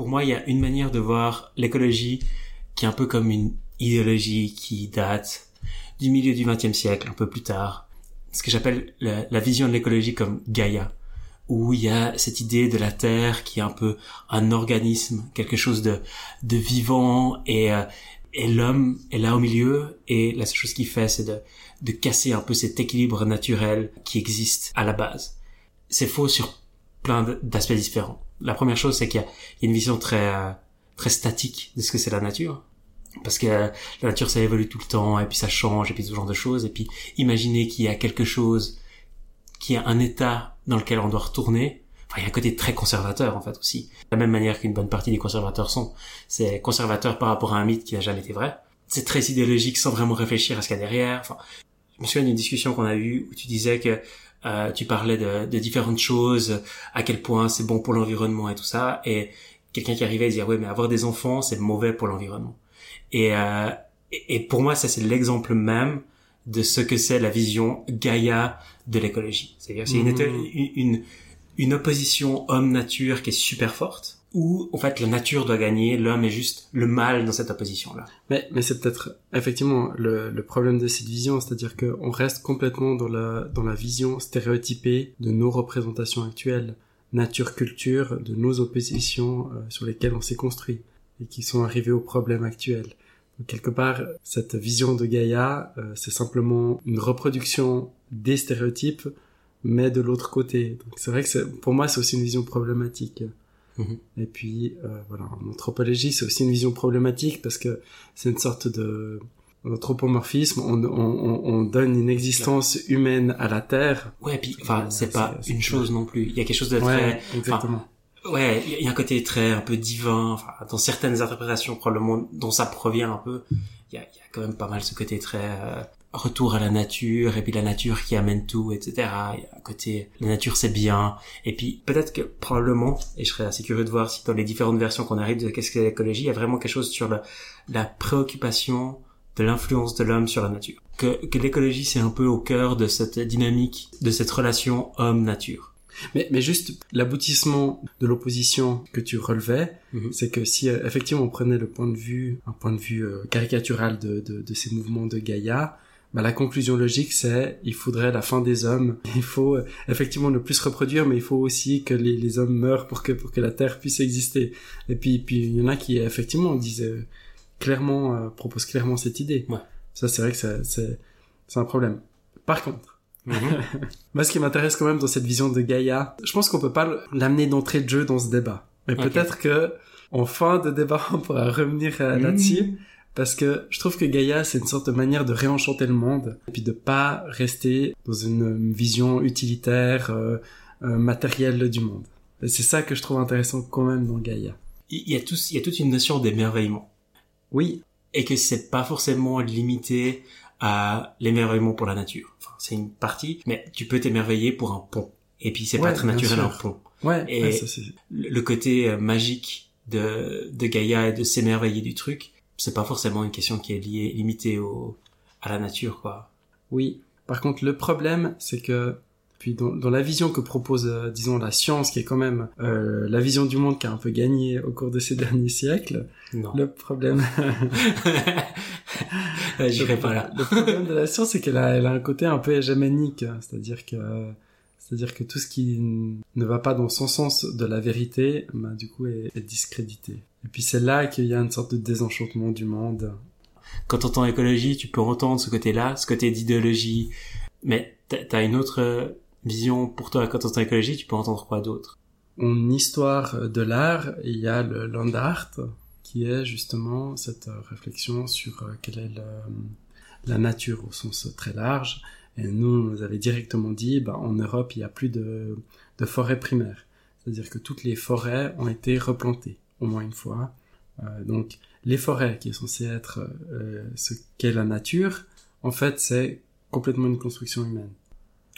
Pour moi, il y a une manière de voir l'écologie qui est un peu comme une idéologie qui date du milieu du XXe siècle, un peu plus tard. Ce que j'appelle la, vision de l'écologie comme Gaïa où il y a cette idée de la Terre qui est un peu un organisme, quelque chose de, vivant et, euh, et l'homme est là au milieu et la seule chose qu'il fait c'est de casser un peu cet équilibre naturel qui existe à la base. C'est faux sur plein d'aspects différents. La première chose c'est qu'il y, a une vision très euh, très statique de ce que c'est la nature. Parce que la nature ça évolue tout le temps et puis ça change et puis ce genre de choses et puis imaginez qu'il y a quelque chose qui a un état dans lequel on doit retourner. Enfin, il y a un côté très conservateur en fait aussi. De la même manière qu'une bonne partie des conservateurs sont. C'est conservateur par rapport à un mythe qui n'a jamais été vrai. C'est très idéologique sans vraiment réfléchir à ce qu'il y a derrière. Enfin, je me souviens d'une discussion qu'on a eue où tu disais que euh, tu parlais de, de, différentes choses, à quel point c'est bon pour l'environnement et tout ça, et quelqu'un qui arrivait disait ouais mais avoir des enfants c'est mauvais pour l'environnement. Et, euh, et pour moi ça c'est l'exemple même de ce que c'est la vision Gaïa de l'écologie. C'est-à-dire c'est une, mmh. une, une opposition homme-nature qui est super forte, où en fait la nature doit gagner, l'homme est juste le mal dans cette opposition-là. Mais, mais c'est peut-être effectivement le, le, problème de cette vision, c'est-à-dire qu'on reste complètement dans la, dans la vision stéréotypée de nos représentations actuelles, nature-culture, de nos oppositions euh, sur lesquelles on s'est construit et qui sont arrivées aux problèmes actuels quelque part, cette vision de Gaïa, euh, c'est simplement une reproduction des stéréotypes, mais de l'autre côté. Donc c'est vrai que pour moi, c'est aussi une vision problématique. Et puis, euh, voilà, en anthropologie, c'est aussi une vision problématique parce que c'est une sorte de anthropomorphisme. On, on, on, donne une existence humaine à la Terre. Ouais, et puis, enfin, c'est pas une chose non plus. Il y a quelque chose de très... exactement. Ouais, il y a un côté très un peu divin, enfin, dans certaines interprétations probablement dont ça provient un peu, il y a, y a, quand même pas mal ce côté très euh, retour à la nature et puis la nature qui amène tout, etc. A un côté la nature c'est bien et puis peut-être que probablement et je serais assez curieux de voir si dans les différentes versions qu'on arrive de qu'est-ce que l'écologie, il y a vraiment quelque chose sur la, la préoccupation de l'influence de l'homme sur la nature. Que, que l'écologie c'est un peu au cœur de cette dynamique, de cette relation homme-nature mais, mais juste l'aboutissement de l'opposition que tu relevais, mhm. c'est que si euh, effectivement on prenait le point de vue, un point de vue euh, caricatural de, de, de, ces mouvements de Gaïa, bah, la conclusion logique c'est il faudrait la fin des hommes. Il faut euh, effectivement ne plus se reproduire, mais il faut aussi que les, les, hommes meurent pour que pour que la Terre puisse exister. Et puis puis il y en a qui effectivement disent clairement proposent clairement cette idée. Ouais. Ça c'est vrai que c'est c'est un problème. Par contre Mhm. Moi, ce qui m'intéresse quand même dans cette vision de Gaïa, je pense qu'on peut pas l'amener d'entrée de jeu dans ce débat. Mais peut-être que, en fin de débat, on pourra revenir euh, mhm. Parce que je trouve que Gaïa, c'est une sorte de manière de réenchanter le monde. Et puis de pas rester dans une vision utilitaire, euh, euh, matérielle du monde. Et c'est ça que je trouve intéressant quand même dans Gaïa. Il y a, tout, il y a toute une notion d'émerveillement. Oui. Et que c'est pas forcément limité à l'émerveillement pour la nature. Enfin, c'est une partie, mais tu peux t'émerveiller pour un pont. Et puis c'est pas très naturel un pont. Ouais. Et le côté euh, magique de de Gaïa et de s'émerveiller du truc, c'est pas forcément une question qui est liée limitée au à la nature quoi. Oui. Par contre, le problème, c'est que puis dans, dans, la vision que propose, euh, disons, la science, qui est quand même euh, la vision du monde qui a un peu gagné au cours de ces derniers siècles, non. le problème... J'irai pas là. le problème de la science, c'est qu'elle a, elle a un côté un peu hégémonique, c'est-à-dire que... C'est-à-dire que tout ce qui ne va pas dans son sens de la vérité, bah, du coup, est, est discrédité. Et puis c'est là qu'il y a une sorte de désenchantement du monde. Quand tu entends écologie, tu peux entendre ce côté-là, ce côté d'idéologie, mais t'as une autre vision pour toi quand on entend écologie, tu peux entendre quoi d'autre? En histoire de l'art, il y a le land art, qui est justement cette réflexion sur euh, quelle est la nature au sens très large. Et nous, on nous avait directement dit, bah, en Europe, il n'y a plus de, de forêts primaires. C'est-à-dire que toutes les forêts ont été replantées, au moins une fois. Euh, donc, les forêts, qui est censé être euh, ce qu'est la nature, en fait, c'est complètement une construction humaine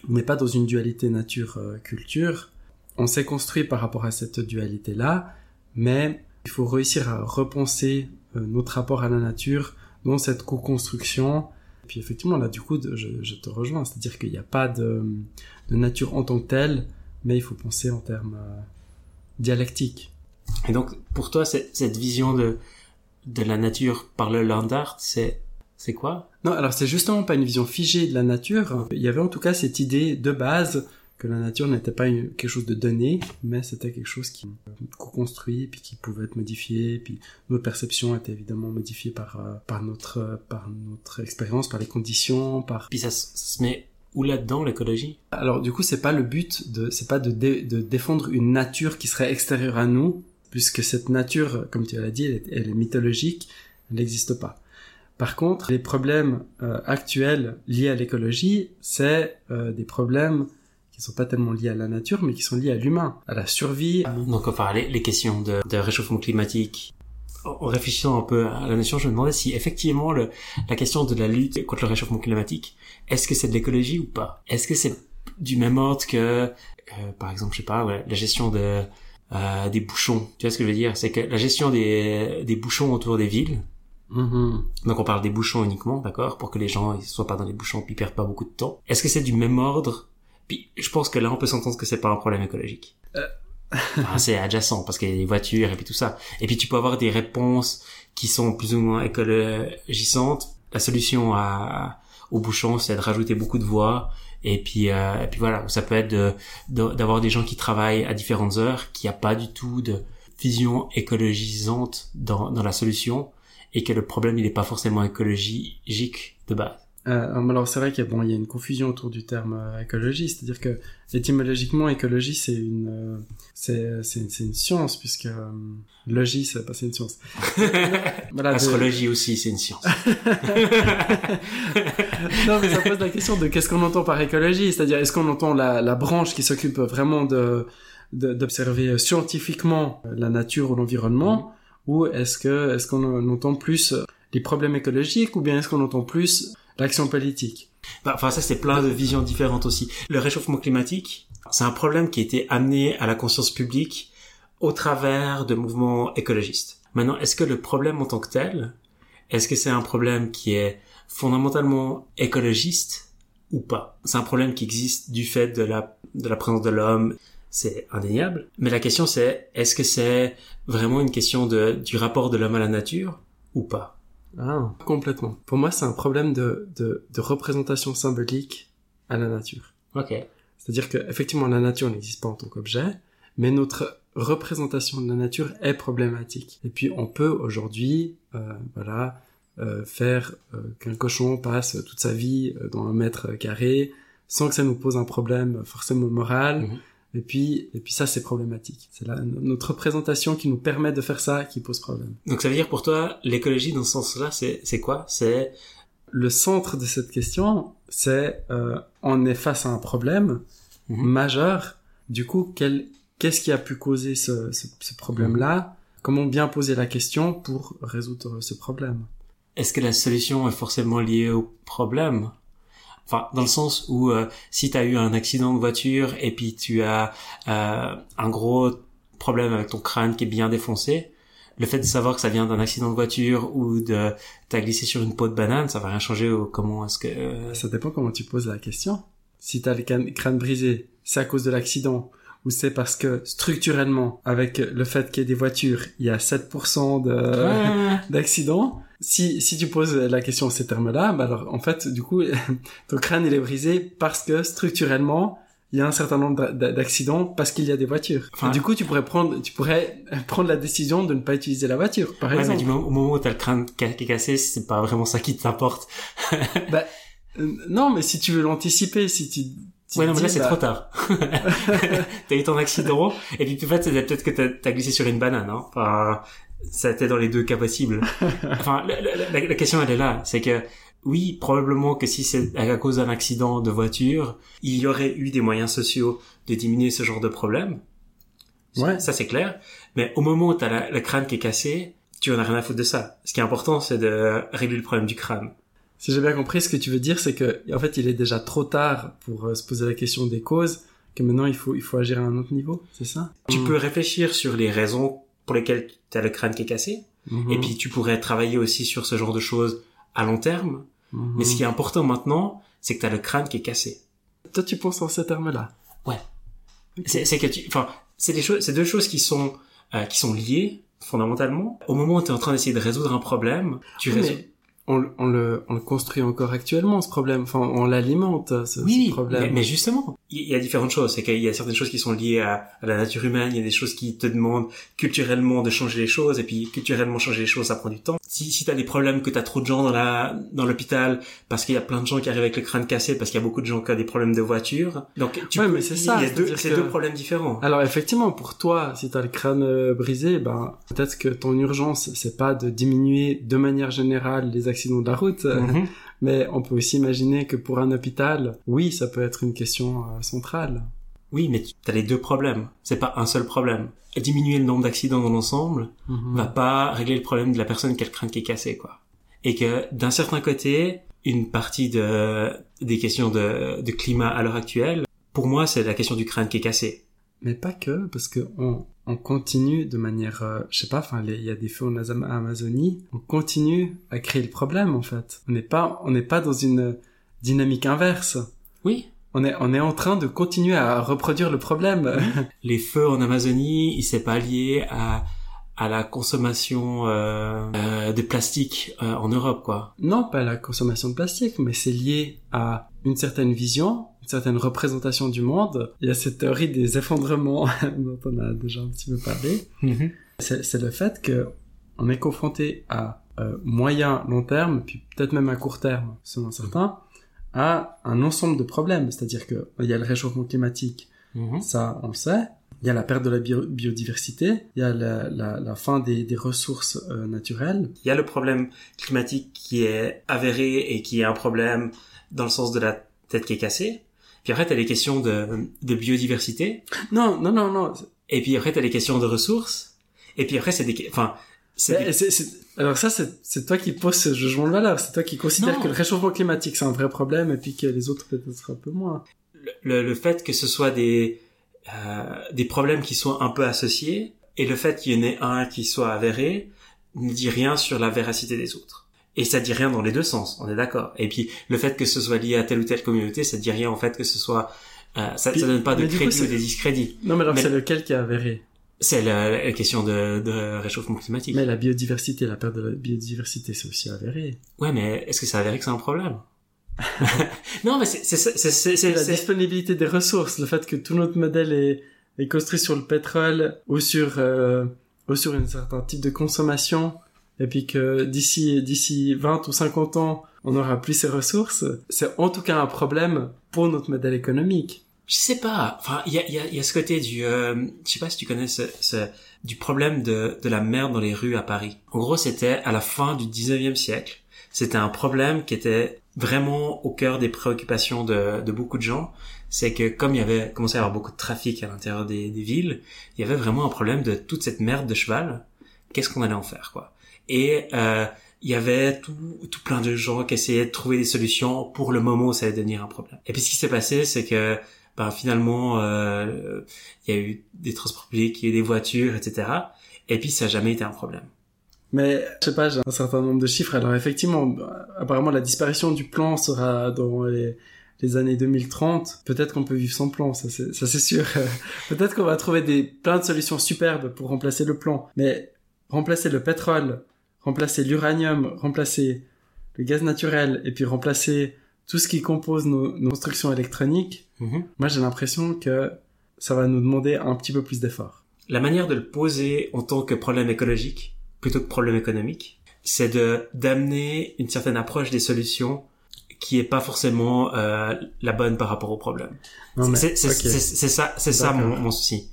on n'est pas dans une dualité nature-culture. On s'est construit par rapport à cette dualité-là, mais il faut réussir à repenser euh, notre rapport à la nature dans cette co-construction. Puis effectivement, là, du coup, je, te rejoins, c'est-à-dire qu'il n'y a pas de, nature en tant que telle, mais il faut penser en termes euh, dialectiques. Et donc, pour toi, cette vision de, de la nature par le land art, c'est, c'est quoi? Non, alors c'est justement pas une vision figée de la nature. Il y avait en tout cas cette idée de base que la nature n'était pas quelque chose de donné, mais c'était quelque chose qui qu'on construit puis qui pouvait être modifié, puis notre perception était évidemment modifiée par euh, par notre par notre expérience, par les conditions, par. Puis ça, se met où là-dedans l'écologie? Alors du coup, c'est pas le but de c'est pas de, de défendre une nature qui serait extérieure à nous, puisque cette nature, comme tu l'as dit, elle est, elle est mythologique, elle n'existe pas. Par contre, les problèmes euh, actuels liés à l'écologie, c'est euh, des problèmes qui sont pas tellement liés à la nature, mais qui sont liés à l'humain, à la survie. Donc, enfin, les, les questions de, de, réchauffement climatique. En réfléchissant un peu à la notion, je me demandais si effectivement le, la question de la lutte contre le réchauffement climatique, est-ce que c'est de l'écologie ou pas? Est-ce que c'est du même ordre que, euh, par exemple, je sais pas, ouais, la gestion de, euh, des bouchons? Tu vois ce que je veux dire? C'est que la gestion des, des bouchons autour des villes, mm-hmm. Donc on parle des bouchons uniquement, d'accord, pour que les gens ils soient pas dans les bouchons puis perdent pas beaucoup de temps. Est-ce que c'est du même ordre puis je pense que là, on peut s'entendre que c'est pas un problème écologique. Euh. c'est adjacent parce qu'il y a des voitures et puis tout ça. Et puis tu peux avoir des réponses qui sont plus ou moins écologisantes. La solution à, au bouchon, c'est de rajouter beaucoup de voies. Et puis, euh, et puis voilà, ça peut être de, d'avoir des gens qui travaillent à différentes heures, qui a pas du tout de vision écologisante dans, dans la solution, et que le problème il n'est pas forcément écologique de base. Euh, alors c'est vrai qu'il y a bon, il y a une confusion autour du terme euh, écologie, c'est-à-dire que étymologiquement écologie c'est une euh, c'est c'est c'est une science puisque euh, logie c'est pas c'est une science. voilà, Astrologie aussi c'est une science. non mais ça pose la question de qu'est-ce qu'on entend par écologie, c'est-à-dire est-ce qu'on entend la la branche qui s'occupe vraiment de d'observer scientifiquement la nature ou l'environnement ou est-ce que est-ce qu'on entend plus les problèmes écologiques ou bien est-ce qu'on entend plus l'action politique. Bah, enfin, ça, c'est plein de visions différentes aussi. Le réchauffement climatique, c'est un problème qui a été amené à la conscience publique au travers de mouvements écologistes. Maintenant, est-ce que le problème en tant que tel, est-ce que c'est un problème qui est fondamentalement écologiste ou pas? C'est un problème qui existe du fait de la, de la présence de l'homme, c'est indéniable. Mais la question c'est, est-ce que c'est vraiment une question de, du rapport de l'homme à la nature ou pas? Ah, complètement. Pour moi, c'est un problème de, de, de, représentation symbolique à la nature. Ok. C'est-à-dire que effectivement, la nature n'existe pas en tant qu'objet, mais notre représentation de la nature est problématique. Et puis, on peut aujourd'hui, euh, voilà, euh, faire euh, qu'un cochon passe toute sa vie euh, dans un mètre carré sans que ça nous pose un problème forcément moral. Mhm. Et puis, et puis ça, c'est problématique. C'est notre représentation qui nous permet de faire ça qui pose problème. Donc ça veut dire pour toi, l'écologie dans ce sens-là, c'est quoi? C'est le centre de cette question, c'est euh, on est face à un problème mhm. majeur. Du coup, qu'est-ce qui a pu causer ce, ce, ce problème-là? Mhm. Comment bien poser la question pour résoudre ce problème? Est-ce que la solution est forcément liée au problème? Enfin, dans le sens où euh, si tu as eu un accident de voiture et puis tu as euh, un gros problème avec ton crâne qui est bien défoncé, le fait de savoir que ça vient d'un accident de voiture ou de t'as glissé sur une peau de banane, ça va rien changer au comment est-ce que euh, ça dépend comment tu poses la question. Si t'as le crâne brisé, c'est à cause de l'accident ou c'est parce que structurellement, avec le fait qu'il y ait des voitures, il y a 7% de d'accidents. Si si tu poses la question en ces termes-là, bah alors en fait, du coup, ton crâne il est brisé parce que structurellement, il y a un certain nombre d'accidents parce qu'il y a des voitures. Enfin, du coup, tu pourrais prendre, tu pourrais prendre la décision de ne pas utiliser la voiture, par exemple. Mais du au moment où t'as le crâne qui est cassé, c'est pas vraiment ça qui t'importe. bah, euh, non, mais si tu veux l'anticiper, si tu ouais, non, mais là, c'est bah trop tard. t'as eu ton accident, et puis, en fait, c'est peut-être que t'as glissé sur une banane, hein. Enfin, ça était dans les deux cas possibles. Enfin, la, la, question, elle est là. C'est que, oui, probablement que si c'est à cause d'un accident de voiture, il y aurait eu des moyens sociaux de diminuer ce genre de problème. Ouais. Ça, c'est clair. Mais au moment où t'as le crâne qui est cassé, tu en as rien à foutre de ça. Ce qui est important, c'est de régler le problème du crâne si j'ai bien compris, ce que tu veux dire, c'est que en fait, il est déjà trop tard pour euh, se poser la question des causes, que maintenant il faut il faut agir à un autre niveau, c'est ça? Tu peux réfléchir sur les raisons pour lesquelles tu as le crâne qui est cassé, mhm. et puis tu pourrais travailler aussi sur ce genre de choses à long terme. Mhm. Mais ce qui est important maintenant, c'est que tu as le crâne qui est cassé. Toi, tu penses en ces termes-là Ouais. C'est que tu, enfin, c'est des choses, c'est deux choses qui sont euh, qui sont liés fondamentalement. Au moment où tu es en train d'essayer de résoudre un problème, tu Oui, résous. On, on le, on le construit encore actuellement, ce problème. Enfin, on l'alimente, ce, Oui, ce problème. mais, mais justement, il y a différentes choses. C'est qu'il y a certaines choses qui sont liées à, à la nature humaine, il y a des choses qui te demandent culturellement de changer les choses, et puis culturellement changer les choses, ça prend du temps. Si, si t'as des problèmes que t'as trop de gens dans la dans l'hôpital, parce qu'il y a plein de gens qui arrivent avec le crâne cassé, parce qu'il y a beaucoup de gens qui ont des problèmes de voiture, donc tu Ouais, peux- mais c'est il y ça, a deux, c'est que- deux problèmes différents. Alors effectivement, pour toi, si t'as le crâne euh, brisé, ben peut-être que ton urgence, c'est pas de diminuer de manière générale les accidents de la route, Mhm. mais on peut aussi imaginer que pour un hôpital, oui, ça peut être une question euh, centrale. Oui, mais tu as les deux problèmes. C'est pas un seul problème. Diminuer le nombre d'accidents dans l'ensemble Mhm. va pas régler le problème de la personne qui a le crâne qui est cassé, quoi. Et que d'un certain côté, une partie de des questions de, de climat à l'heure actuelle, pour moi, c'est la question du crâne qui est cassé. Mais pas que, parce que on, on continue de manière, euh, je sais pas, enfin, il y a des feux en Amazonie, on continue à créer le problème en fait. On n'est pas, on n'est pas dans une dynamique inverse. Oui. On est, on est en train de continuer à reproduire le problème. Les feux en Amazonie, il s'est pas lié à à la consommation euh, euh, de plastique euh, en Europe, quoi. non, pas la consommation de plastique, mais c'est lié à une certaine vision, une certaine représentation du monde. Il y a cette théorie des effondrements dont on a déjà un petit peu parlé. c'est c'est le fait que on est confronté à euh, moyen, long terme, puis peut-être même à court terme, selon certains, à un ensemble de problèmes. C'est-à-dire que il y a le réchauffement climatique, Mhm. ça on le sait. Il y a la perte de la bio- biodiversité, il y a la, la, la fin des, des ressources euh, naturelles. Il y a le problème climatique qui est avéré et qui est un problème dans le sens de la tête qui est cassée. Puis après, t'as les questions de, de biodiversité. Non, non, non, non. Et puis après, t'as les questions de ressources. Et puis après, c'est des... Enfin, des- c'est- Alors ça, c'est toi qui poses ce jugement de valeur. C'est toi qui considère Non. que le réchauffement climatique c'est un vrai problème et puis que les autres peut-être un peu moins. le, le fait que ce soit des, des problèmes qui soient un peu associés et le fait qu'il y en ait un qui soit avéré ne dit rien sur la véracité des autres. Et ça dit rien dans les deux sens, on est d'accord. Et puis le fait que ce soit lié à telle ou telle communauté, ça dit rien en fait que ce soit... Euh, ça, Puis- ça donne pas de coup, crédit ou c'est- de discrédit. Non, mais alors Mais- c'est lequel qui est avéré? C'est la, la question de, de réchauffement climatique. Mais la biodiversité, la perte de la biodiversité, c'est aussi avéré. Ouais, mais est-ce que ça avéré que c'est un problème? Non, mais c'est la disponibilité des ressources, le fait que tout notre modèle est, est construit sur le pétrole ou sur euh, ou sur un certain type de consommation, et puis que d'ici d'ici 20 ou 50 ans, on n'aura plus ces ressources, c'est en tout cas un problème pour notre modèle économique. Je sais pas. Enfin, il y a, y, a, y a ce côté du, euh, je sais pas si tu connais ce, ce du problème de, de la merde dans les rues à Paris. En gros, c'était à la fin du 19e siècle. C'était un problème qui était vraiment au cœur des préoccupations de, de beaucoup de gens. C'est que comme il y avait commencé à y avoir beaucoup de trafic à l'intérieur des, des villes, il y avait vraiment un problème de toute cette merde de cheval. Qu'est-ce qu'on allait en faire, quoi? Et euh, il y avait tout, tout plein de gens qui essayaient de trouver des solutions pour le moment où ça allait devenir un problème. Et puis ce qui s'est passé, c'est que ben, finalement, euh, il y a eu des transports publics, il y a eu des voitures, etc. Et puis ça n'a jamais été un problème. Mais je sais pas, j'ai un certain nombre de chiffres. Alors effectivement, apparemment la disparition du plan sera dans les, les années 2030. Peut-être qu'on peut vivre sans plan, ça c'est sûr. Peut-être qu'on va trouver des plein de solutions superbes pour remplacer le plan. Mais remplacer le pétrole, remplacer l'uranium, remplacer le gaz naturel et puis remplacer tout ce qui compose nos, nos constructions électroniques, Mhm. moi j'ai l'impression que ça va nous demander un petit peu plus d'efforts. La manière de le poser en tant que problème écologique, plutôt que problème économique, c'est de d'amener une certaine approche des solutions qui est pas forcément euh, la bonne par rapport au problème. C'est ça, c'est ça mon, mon souci.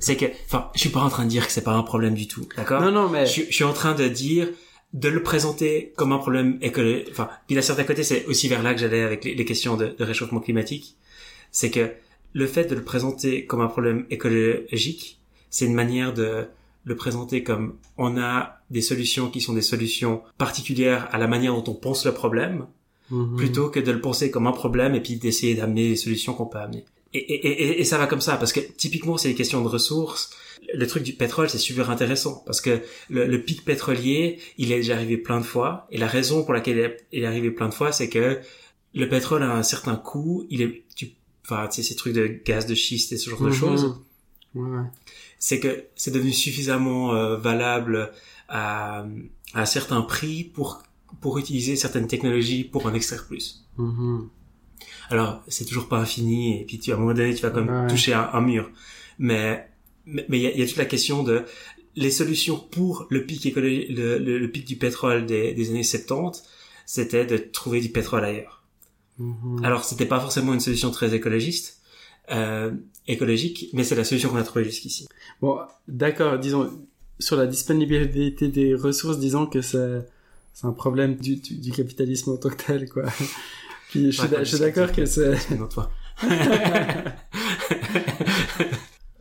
C'est que, enfin, je suis pas en train de dire que c'est pas un problème du tout, d'accord? Non, non, mais... je, suis- je suis en train de dire de le présenter comme un problème écologique. Enfin, puis d'un certain côté, c'est aussi vers là que j'allais avec les, les questions de, de réchauffement climatique. C'est que le fait de le présenter comme un problème écologique, c'est une manière de le présenter comme on a des solutions qui sont des solutions particulières à la manière dont on pense le problème, Mhm. plutôt que de le penser comme un problème et puis d'essayer d'amener les solutions qu'on peut amener. Et, et, et, et ça va comme ça, parce que typiquement, c'est des questions de ressources. Le truc du pétrole, c'est super intéressant, parce que le, le pic pétrolier, il est déjà arrivé plein de fois, et la raison pour laquelle il est- arrivé plein de fois, c'est que le pétrole a un certain coût, il est, tu, enfin, tu sais, ces trucs de gaz de schiste et ce genre de Mhm. choses, ouais. C'est que c'est devenu suffisamment euh, valable à, à un certain prix pour pour utiliser certaines technologies pour en extraire plus. Mhm. Alors, c'est toujours pas infini, et puis tu, à un moment donné, tu vas quand même Ouais. toucher un, un mur. Mais mais il y a, il y a toute la question de les solutions pour le pic écologique, le, le, le pic du pétrole des, des années 70, c'était de trouver du pétrole ailleurs. Mhm. Alors, c'était pas forcément une solution très écologiste, euh, écologique, mais c'est la solution qu'on a trouvée jusqu'ici. Bon, d'accord, disons, sur la disponibilité des ressources, disons que c'est, un problème du, du, du capitalisme en tant que tel, quoi. Puis je suis, Ouais, d'accord que c'est,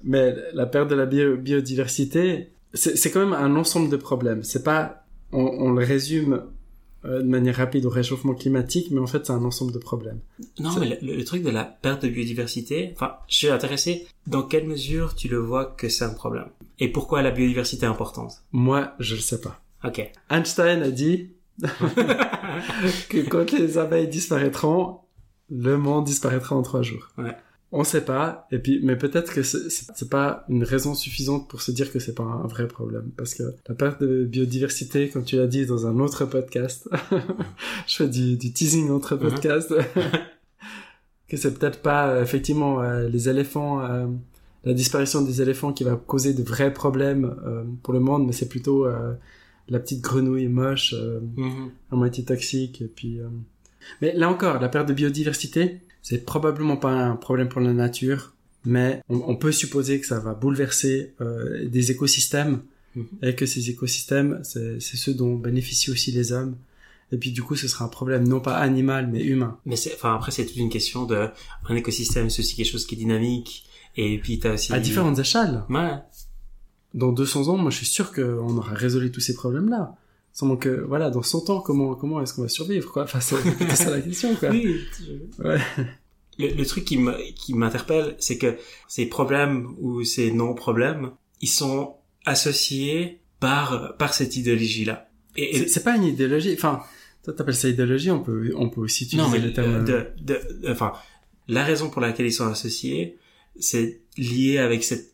mais la perte de la bio- biodiversité, c'est, quand même un ensemble de problèmes. C'est pas, on, on le résume de manière rapide au réchauffement climatique, mais en fait, c'est un ensemble de problèmes. Non, mais le, le truc de la perte de biodiversité, enfin, je suis intéressé, dans quelle mesure tu le vois que c'est un problème? Et pourquoi la biodiversité est importante? Moi, je le sais pas. Ok. Einstein a dit que quand les abeilles disparaîtront, le monde disparaîtra en trois jours. Ouais. On sait pas, et puis, mais peut-être que c'est pas une raison suffisante pour se dire que c'est pas un vrai problème, parce que la perte de biodiversité, comme tu l'as dit dans un autre podcast, je fais du, du teasing entre Mhm. podcasts, que c'est peut-être pas euh, effectivement euh, les éléphants, euh, la disparition des éléphants qui va causer de vrais problèmes euh, pour le monde, mais c'est plutôt la petite grenouille moche, à moitié toxique, et puis. Mais là encore, la perte de biodiversité, c'est probablement pas un problème pour la nature, mais on, on peut supposer que ça va bouleverser euh, des écosystèmes Mhm. et que ces écosystèmes, c'est ceux dont bénéficient aussi les hommes. Et puis du coup, ce sera un problème non pas animal, mais humain. Mais enfin, après, c'est toute une question de, un écosystème, c'est aussi quelque chose qui est dynamique, et puis t'as aussi... À différentes échelles. Ouais. Dans 200 ans, moi je suis sûr qu'on aura résolu tous ces problèmes-là. Seulement que, voilà, dans 100 ans, comment, comment est-ce qu'on va survivre, quoi? Enfin, c'est c'est ça la question, quoi. Oui. Ouais. Le, le truc qui me- qui m'interpelle, c'est que ces problèmes ou ces non-problèmes, ils sont associés par, par cette idéologie-là. Et, et- C'est pas une idéologie. Enfin, toi t'appelles ça idéologie, on peut, on peut aussi utiliser non, mais le terme. euh, de, de, de- enfin, la raison pour laquelle ils sont associés, c'est lié avec cette,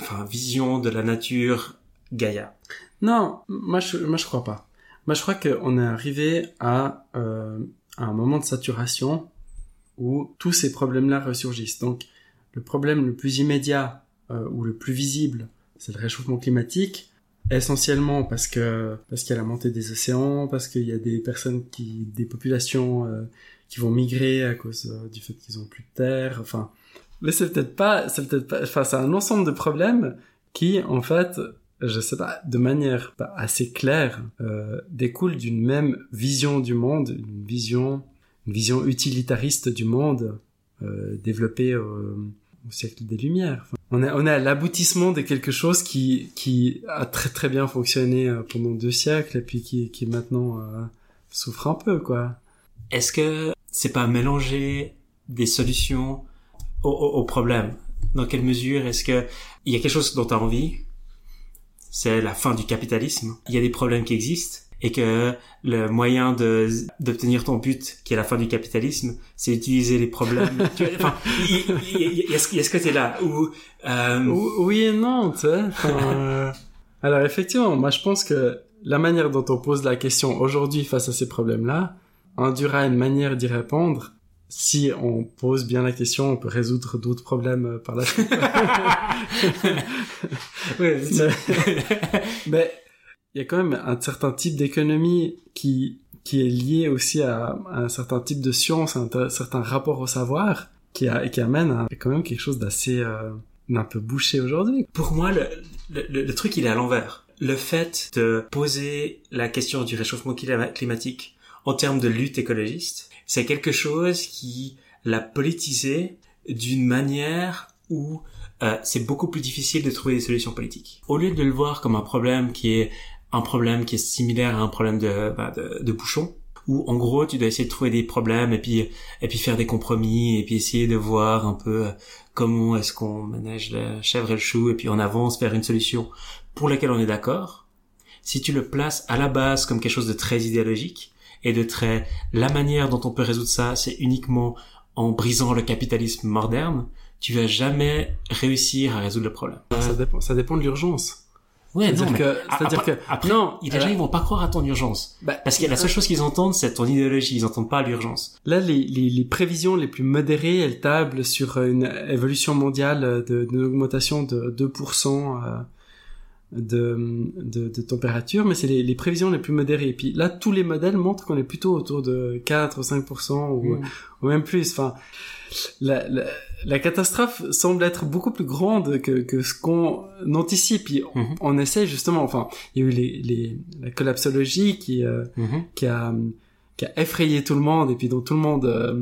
enfin, vision de la nature Gaïa. Non, moi je, moi je crois pas. Moi je crois qu'on est arrivé à, euh, à un moment de saturation où tous ces problèmes-là ressurgissent. Donc, le problème le plus immédiat euh, ou le plus visible, c'est le réchauffement climatique. Essentiellement parce que parce qu'il y a la montée des océans, parce qu'il y a des personnes qui, des populations euh, qui vont migrer à cause du fait qu'ils ont plus de terre. Enfin, mais c'est peut-être pas, c'est peut-être pas. C'est un ensemble de problèmes qui, en fait, je sais pas, de manière pas assez claire, euh, découlent d'une même vision du monde, une vision, utilitariste du monde euh, développée au siècle des Lumières. On est, à l'aboutissement de quelque chose qui, a très très bien fonctionné euh, pendant deux siècles et puis qui, maintenant souffre un peu, quoi. Est-ce que c'est pas mélanger des solutions au, au problème? Dans quelle mesure est-ce que il y a quelque chose dont tu as envie C'est la fin du capitalisme. Il y a des problèmes qui existent et que le moyen de d'obtenir ton but, qui est la fin du capitalisme, c'est utiliser les problèmes. Enfin, il y, a ce il y a ce côté-là où euh, Ou- Oui et non, tu sais. Euh, Alors effectivement, moi je pense que la manière dont on pose la question aujourd'hui face à ces problèmes-là induira une manière d'y répondre. Si on pose bien la question, on peut résoudre d'autres problèmes euh, par la suite. ouais, mais il y a quand même un certain type d'économie qui qui est lié aussi à, à un certain type de science, à un certain rapport au savoir, qui, a, qui amène à quand même quelque chose d'assez euh, d'un peu bouché aujourd'hui. Pour moi, le, le, le truc, il est à l'envers. Le fait de poser la question du réchauffement clima- climatique en termes de lutte écologiste, c'est quelque chose qui l'a politisé d'une manière où euh, c'est beaucoup plus difficile de trouver des solutions politiques. Au lieu de le voir comme un problème qui est un problème qui est similaire à un problème de, bah, de, bouchon, où en gros tu dois essayer de trouver des problèmes et puis et puis faire des compromis et puis essayer de voir un peu comment est-ce qu'on manage la chèvre et le chou et puis on avance vers une solution pour laquelle on est d'accord. Si tu le places à la base comme quelque chose de très idéologique et de très la manière dont on peut résoudre ça, c'est uniquement en brisant le capitalisme moderne, tu vas jamais réussir à résoudre le problème. Ça dépend, ça dépend de l'urgence. Ouais, C'est-à-dire que, c'est-à-dire après, que, après, non, ils- déjà euh, ils vont pas croire à ton urgence. bah, Parce que la seule chose qu'ils entendent, c'est ton idéologie. Ils entendent pas l'urgence. Là, les, les, les prévisions les plus modérées, elles tablent sur une évolution mondiale de- d'une augmentation de 2% euh, de, de, de température, mais c'est les, les prévisions les plus modérées. Et puis là, tous les modèles montrent qu'on est plutôt autour de 4 ou 5% ou, ou même plus. Enfin, la, la, la catastrophe semble être beaucoup plus grande que, que ce qu'on anticipe. On, Mhm. on essaie justement, enfin, il y a eu les, les, la collapsologie qui... euh, Mhm. qui a qui a effrayé tout le monde et puis dont tout le monde euh,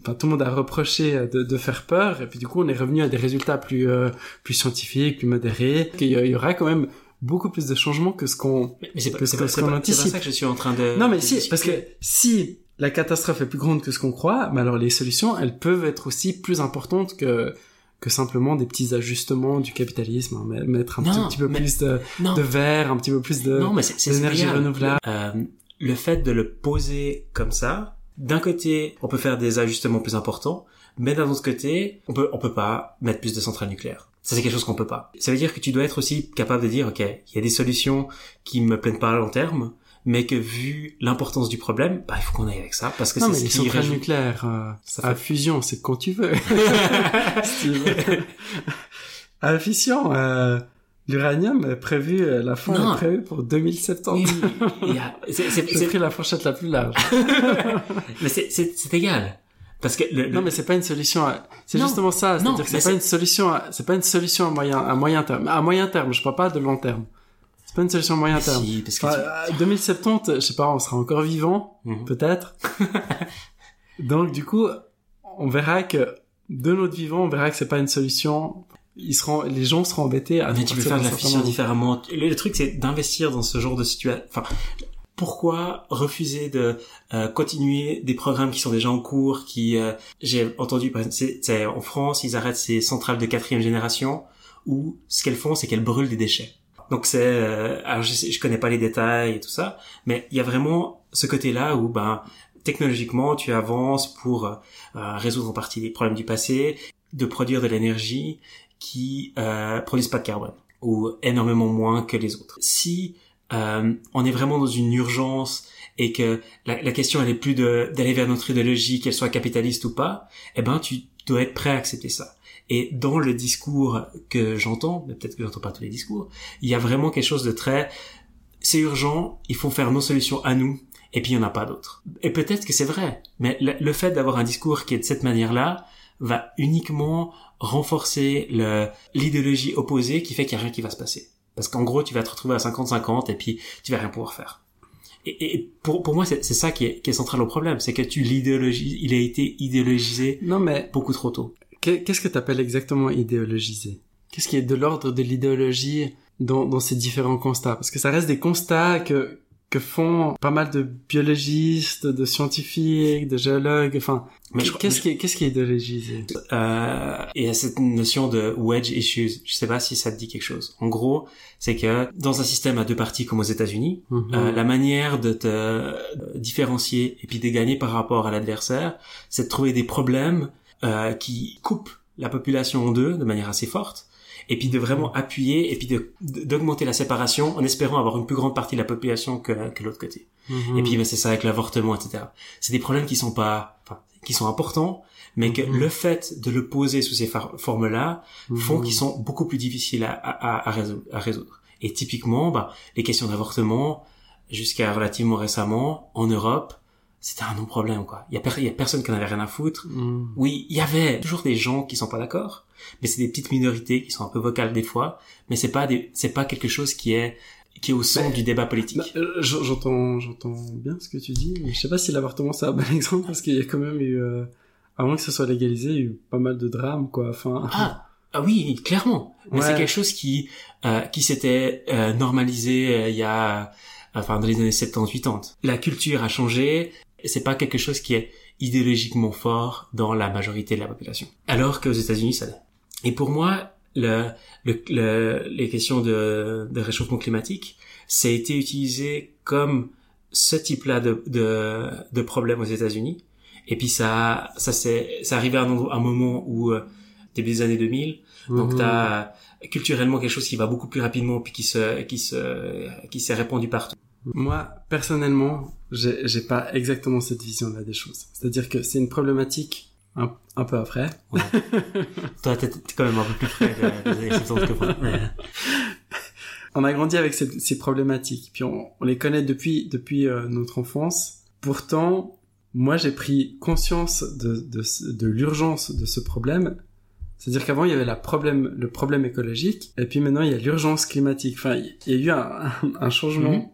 enfin tout le monde a reproché euh, de, de faire peur et puis du coup on est revenu à des résultats plus euh, plus scientifiques plus modérés qu'il y il y aura quand même beaucoup plus de changements que ce qu'on Mais, mais c'est pas, c'est ce c'est qu'on c'est pas anticipe. ça que je suis en train de. non mais de si parce que si la catastrophe est plus grande que ce qu'on croit mais alors les solutions elles peuvent être aussi plus importantes que que simplement des petits ajustements du capitalisme hein, mettre un Non, petit, petit peu mais- plus de, non, de verre un petit peu plus de c'est c'est d'énergie renouvelable. Euh, le fait de le poser comme ça, d'un côté, on peut faire des ajustements plus importants, mais d'un autre côté, on peut on peut pas mettre plus de centrales nucléaires. Ça c'est quelque chose qu'on peut pas. Ça veut dire que tu dois être aussi capable de dire, ok, il y a des solutions qui me plaisent pas à long terme, mais que vu l'importance du problème, bah il faut qu'on aille avec ça parce que non, c'est mais ce les centrales nucléaires euh, Ça à fait- fusion, c'est quand tu veux. Veux. à fission, euh, l'uranium est prévu, euh, la fin Non. est prévue pour 2070. Oui, oui, il y a- c'est- c'est- J'ai pris la fourchette la plus large. mais c'est égal parce que le, le- Non, mais c'est pas une solution. à- C'est justement ça. C'est-à-dire que c'est pas une solution. à- C'est pas une solution à moyen, à moyen terme. À moyen terme, je parle pas de long terme. C'est pas une solution à moyen terme. si, parce que Enfin, tu- à 2070, je sais pas, on sera encore vivant, Mhm. peut-être. Donc du coup, on verra que de notre vivant, on verra que c'est pas une solution. Ils seront, les gens seront embêtés à Mais tu peux faire de la moment. différemment. Le, le truc, c'est d'investir dans ce genre de situation. Enfin, pourquoi refuser de euh, continuer des programmes qui sont déjà en cours, qui euh, j'ai entendu, c'est, en France, ils arrêtent ces centrales de quatrième génération où ce qu'elles font, c'est qu'elles brûlent des déchets. Donc c'est, euh, alors je, sais, je connais pas les détails et tout ça, mais il y a vraiment ce côté-là où ben technologiquement tu avances pour euh, résoudre en partie les problèmes du passé, de produire de l'énergie qui euh, produisent pas de carbone ou énormément moins que les autres. Si euh, on est vraiment dans une urgence et que la, la question elle est plus d'aller vers notre idéologie, qu'elle soit capitaliste ou pas, eh ben tu dois être prêt à accepter ça. Et dans le discours que j'entends, mais peut-être que j'entends pas tous les discours, il y a vraiment quelque chose de très c'est urgent, il faut faire nos solutions à nous, et puis il n'y en a pas d'autres. Et peut-être que c'est vrai, mais le fait d'avoir un discours qui est de cette manière-là va uniquement renforcer le- l'idéologie opposée qui fait qu'il n'y a rien qui va se passer. Parce qu'en gros, tu vas te retrouver à 50-50 et puis tu vas rien pouvoir faire. Et, et pour, pour moi, c'est ça qui est, qui est central au problème, c'est que tu l'idéologises, il a été idéologisé Non, mais beaucoup trop tôt. qu'est- qu'est-ce que tu appelles exactement idéologiser Qu'est-ce qui est de l'ordre de l'idéologie dans, dans ces différents constats? Parce que ça reste des constats que que font pas mal de biologistes, de scientifiques, de géologues. Enfin, Mais qu'est-ce qui est qu'est-ce qui est idéologisé? Euh, et il y a cette notion de wedge issues. Je sais pas si ça te dit quelque chose. En gros, c'est que dans un système à deux parties comme aux États-Unis, Mhm. euh, la manière de te euh, différencier et puis de gagner par rapport à l'adversaire, c'est de trouver des problèmes euh, qui coupent la population en deux de manière assez forte et puis de vraiment appuyer et puis d'augmenter la séparation en espérant avoir une plus grande partie de la population que, que l'autre côté. Mhm. Et puis ben, c'est ça avec l'avortement, etc. C'est des problèmes qui sont pas, enfin, qui sont importants, mais que Mhm. le fait de le poser sous ces formes-là font Mhm. qu'ils sont beaucoup plus difficiles à, à, à, résoudre, à résoudre. Et typiquement, bah, les questions d'avortement, jusqu'à relativement récemment, en Europe, c'était un non-problème, quoi. Il y a, per- il y a personne qui en avait rien à foutre. Mhm. Oui, il y avait toujours des gens qui sont pas d'accord, mais c'est des petites minorités qui sont un peu vocales des fois, mais c'est pas des, c'est pas quelque chose qui est, qui est au centre du débat politique. Bah, euh, j'entends j'entends bien ce que tu dis, mais je sais pas si l'avortement c'est un bon exemple parce qu'il y a quand même eu euh, avant que ce soit légalisé, il y a eu pas mal de drames quoi. Enfin, Ah, ah oui, clairement. Mais Ouais. c'est quelque chose qui euh, qui s'était euh, normalisé euh, il y a enfin dans les années 70-80. La culture a changé, c'est pas quelque chose qui est idéologiquement fort dans la majorité de la population. Alors qu'aux États-Unis ça l'est. Et pour moi, le, le, le- les questions de, de réchauffement climatique, ça a été utilisé comme ce type-là de, de, de problème aux États-Unis. Et puis ça, ça c'est, ça arrivé à un, endroit- un moment où euh, début des années 2000. Donc Mhm. t'as culturellement quelque chose qui va beaucoup plus rapidement puis qui se qui se qui s'est répandu partout. Moi, personnellement, j'ai pas exactement cette vision-là des choses. C'est-à-dire que c'est une problématique un, un peu après. Toi t'es quand même un peu plus près de- des années 70 que moi. Mais- On a grandi avec ces, ces problématiques, puis on, on les connaît depuis depuis euh, notre enfance. Pourtant, moi, j'ai pris conscience de de, de l'urgence de ce problème. C'est-à-dire qu'avant, il y avait la problème, le problème écologique, et puis maintenant, il y a l'urgence climatique. Enfin, il y a eu un, un, changement. Mhm.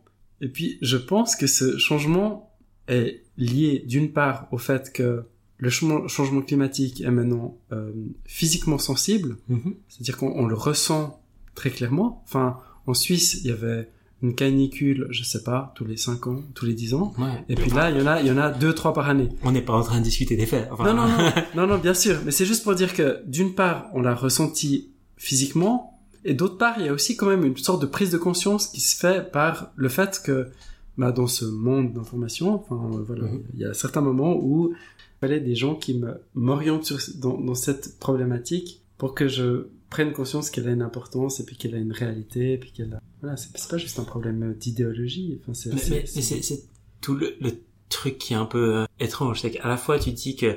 Et puis, je pense que ce changement est lié, d'une part, au fait que le changement, climatique est maintenant euh, physiquement sensible, Mhm. c'est-à-dire qu'on on le ressent très clairement. Enfin, en Suisse, il y avait une canicule, je sais pas, tous les 5 ans, tous les 10 ans. Ouais. Et puis là, il y en a, il y en a deux, trois par année. On n'est pas en train de discuter des faits. Enfin, Non, non, non, non, non, bien sûr. Mais c'est juste pour dire que, d'une part, on l'a ressenti physiquement, et d'autre part, il y a aussi quand même une sorte de prise de conscience qui se fait par le fait que, bah, dans ce monde d'information, enfin, euh, voilà, Mhm. il y a certains moments où il fallait des gens qui me m'orientent dans, dans cette problématique pour que je prenne conscience qu'elle a une importance et puis qu'elle a une réalité et puis qu'elle a... voilà c'est pas juste un problème d'idéologie enfin c'est Mais, c'est- tout le, le truc qui est un peu euh, étrange, c'est qu'à la fois tu dis que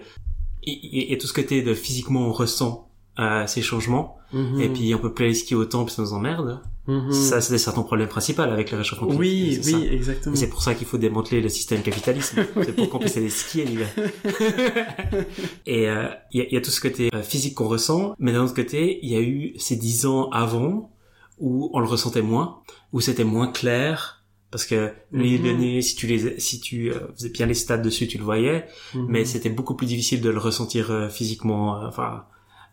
il y, a tout ce côté de physiquement on ressent euh, ces changements, Mhm. et puis on peut plus aller skier autant puis ça nous emmerde. Mhm. Ça c'est certains problèmes principaux avec le réchauffement climatique. oui ça. oui exactement c'est pour ça qu'il faut démanteler le système capitalisme. C'est pour qu'on puisse aller skier l'hiver. Et euh, il y, a, il y a tout ce côté euh, physique qu'on ressent, mais d'un autre côté, il y a eu ces dix ans avant où on le ressentait moins, où c'était moins clair, parce que les Mhm. données, si tu les, si tu euh, faisais bien les stats dessus, tu le voyais, mais c'était beaucoup plus difficile de le ressentir euh, physiquement, euh, enfin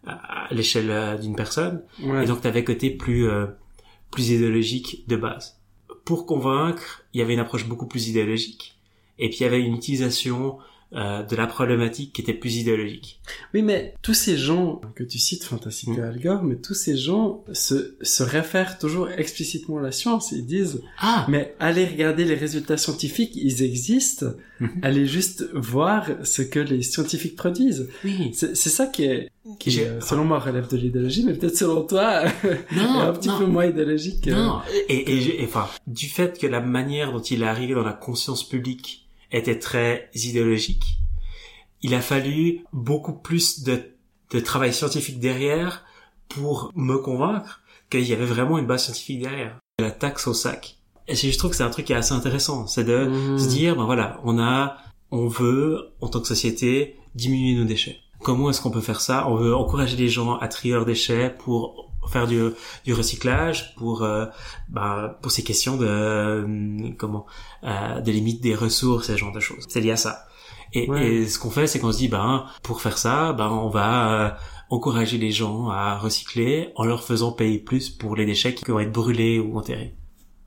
à l'échelle euh, d'une personne. Ouais. Et donc, tu avais côté plus, euh, plus idéologique de base. Pour convaincre, il y avait une approche beaucoup plus idéologique. Et puis, il y avait une utilisation euh, de la problématique qui était plus idéologique. Oui, mais tous ces gens que tu cites, enfin, t'as cité Mm. Al Gore, mais tous ces gens se, se réfèrent toujours explicitement à la science. Ils disent, Ah mais allez regarder les résultats scientifiques, ils existent. Mhm. Allez juste voir ce que les scientifiques produisent. Oui. C'est ça qui est, qui, euh, selon moi, relève de l'idéologie, mais peut-être selon toi, Non, est un petit non. peu moins idéologique. euh. Non, et, et, et, enfin, du fait que la manière dont il est arrivé dans la conscience publique était très idéologique, il a fallu beaucoup plus de, de travail scientifique derrière pour me convaincre qu'il y avait vraiment une base scientifique derrière. La taxe au sac. Et je trouve que c'est un truc qui est assez intéressant, c'est de Mhm. se dire, ben voilà, on a, on veut, en tant que société, diminuer nos déchets. Comment est-ce qu'on peut faire ça? On veut encourager les gens à trier leurs déchets pour faire du, du recyclage, pour, euh, bah, pour ces questions de, euh, comment, euh, de limite des ressources, ce genre de choses. C'est lié à ça. Et, Ouais. et ce qu'on fait, c'est qu'on se dit, ben, pour faire ça, ben, on va euh, encourager les gens à recycler en leur faisant payer plus pour les déchets qui vont être brûlés ou enterrés.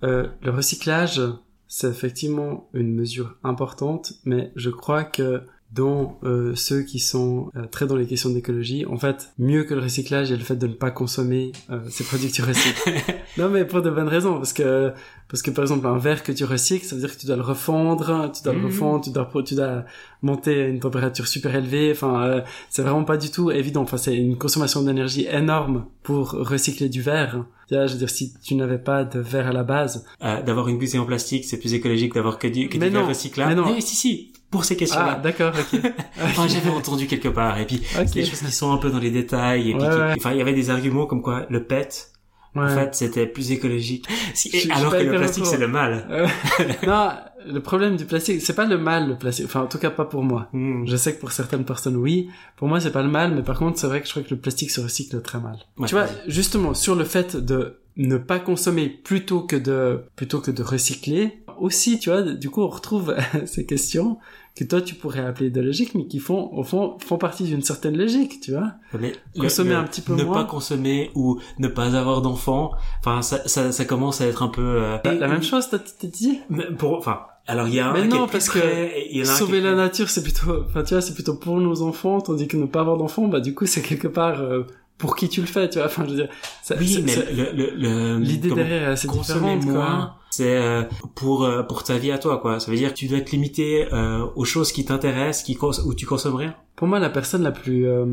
Euh, le recyclage, c'est effectivement une mesure importante, mais je crois que dans euh, ceux qui sont euh, très dans les questions d'écologie, en fait, mieux que le recyclage, a le fait de ne pas consommer euh, ces produits que tu recycles. non, mais pour de bonnes raisons, parce que parce que par exemple un verre que tu recycles, ça veut dire que tu dois le refondre, tu dois le Mhm. refondre, tu dois tu dois monter à une température super élevée. Enfin, euh, c'est vraiment pas du tout évident. Enfin, c'est une consommation d'énergie énorme pour recycler du verre. Je veux dire, si tu n'avais pas de verre à la base, Euh, d'avoir une bouteille en plastique, c'est plus écologique d'avoir que du, que Mais du verre non, recyclable. mais non. Oui, si, si, pour ces ah, questions-là. d'accord, ok. Enfin, j'avais entendu quelque part. Et puis, Ok. c'est des choses qui sont un peu dans les détails. Et puis, Ouais, qui- ouais. enfin, il y avait des arguments comme quoi le PET, en fait, c'était plus écologique. Je- alors que le plastique, c'est le mal. Euh, non, le problème du plastique, c'est pas le mal, le plastique. Enfin, en tout cas, pas pour moi. Hmm. Je sais que pour certaines personnes, oui. Pour moi, c'est pas le mal, mais par contre, c'est vrai que je crois que le plastique se recycle très mal. Tu vois, justement, sur le fait de ne pas consommer plutôt que de, plutôt que de recycler, aussi, tu vois, du coup, on retrouve ces questions que toi, tu pourrais appeler idéologiques, mais qui font, au fond, font partie d'une certaine logique, tu vois. Mais Consommer le- un petit peu ne moins. pas consommer ou ne pas avoir d'enfants. Enfin, ça, ça, ça commence à être un peu. euh, La, la même chose, t'as dit? Mais Pour, enfin, alors il y a un Mais qui non, est parce que près, et il y en a Sauver la plus- nature, c'est plutôt, enfin, tu vois, c'est plutôt pour nos enfants, tandis que ne pas avoir d'enfants, bah, du coup, c'est quelque part, euh, pour qui tu le fais, tu vois, enfin, je veux dire, ça- Oui, c'est- mais c'est- le, le, le- l'idée derrière est assez différente, quoi. moins, c'est euh, pour euh, pour ta vie à toi quoi. Ça veut dire que tu dois te limiter euh, aux choses qui t'intéressent, qui cons- où tu consommes rien. Pour moi, la personne la plus euh,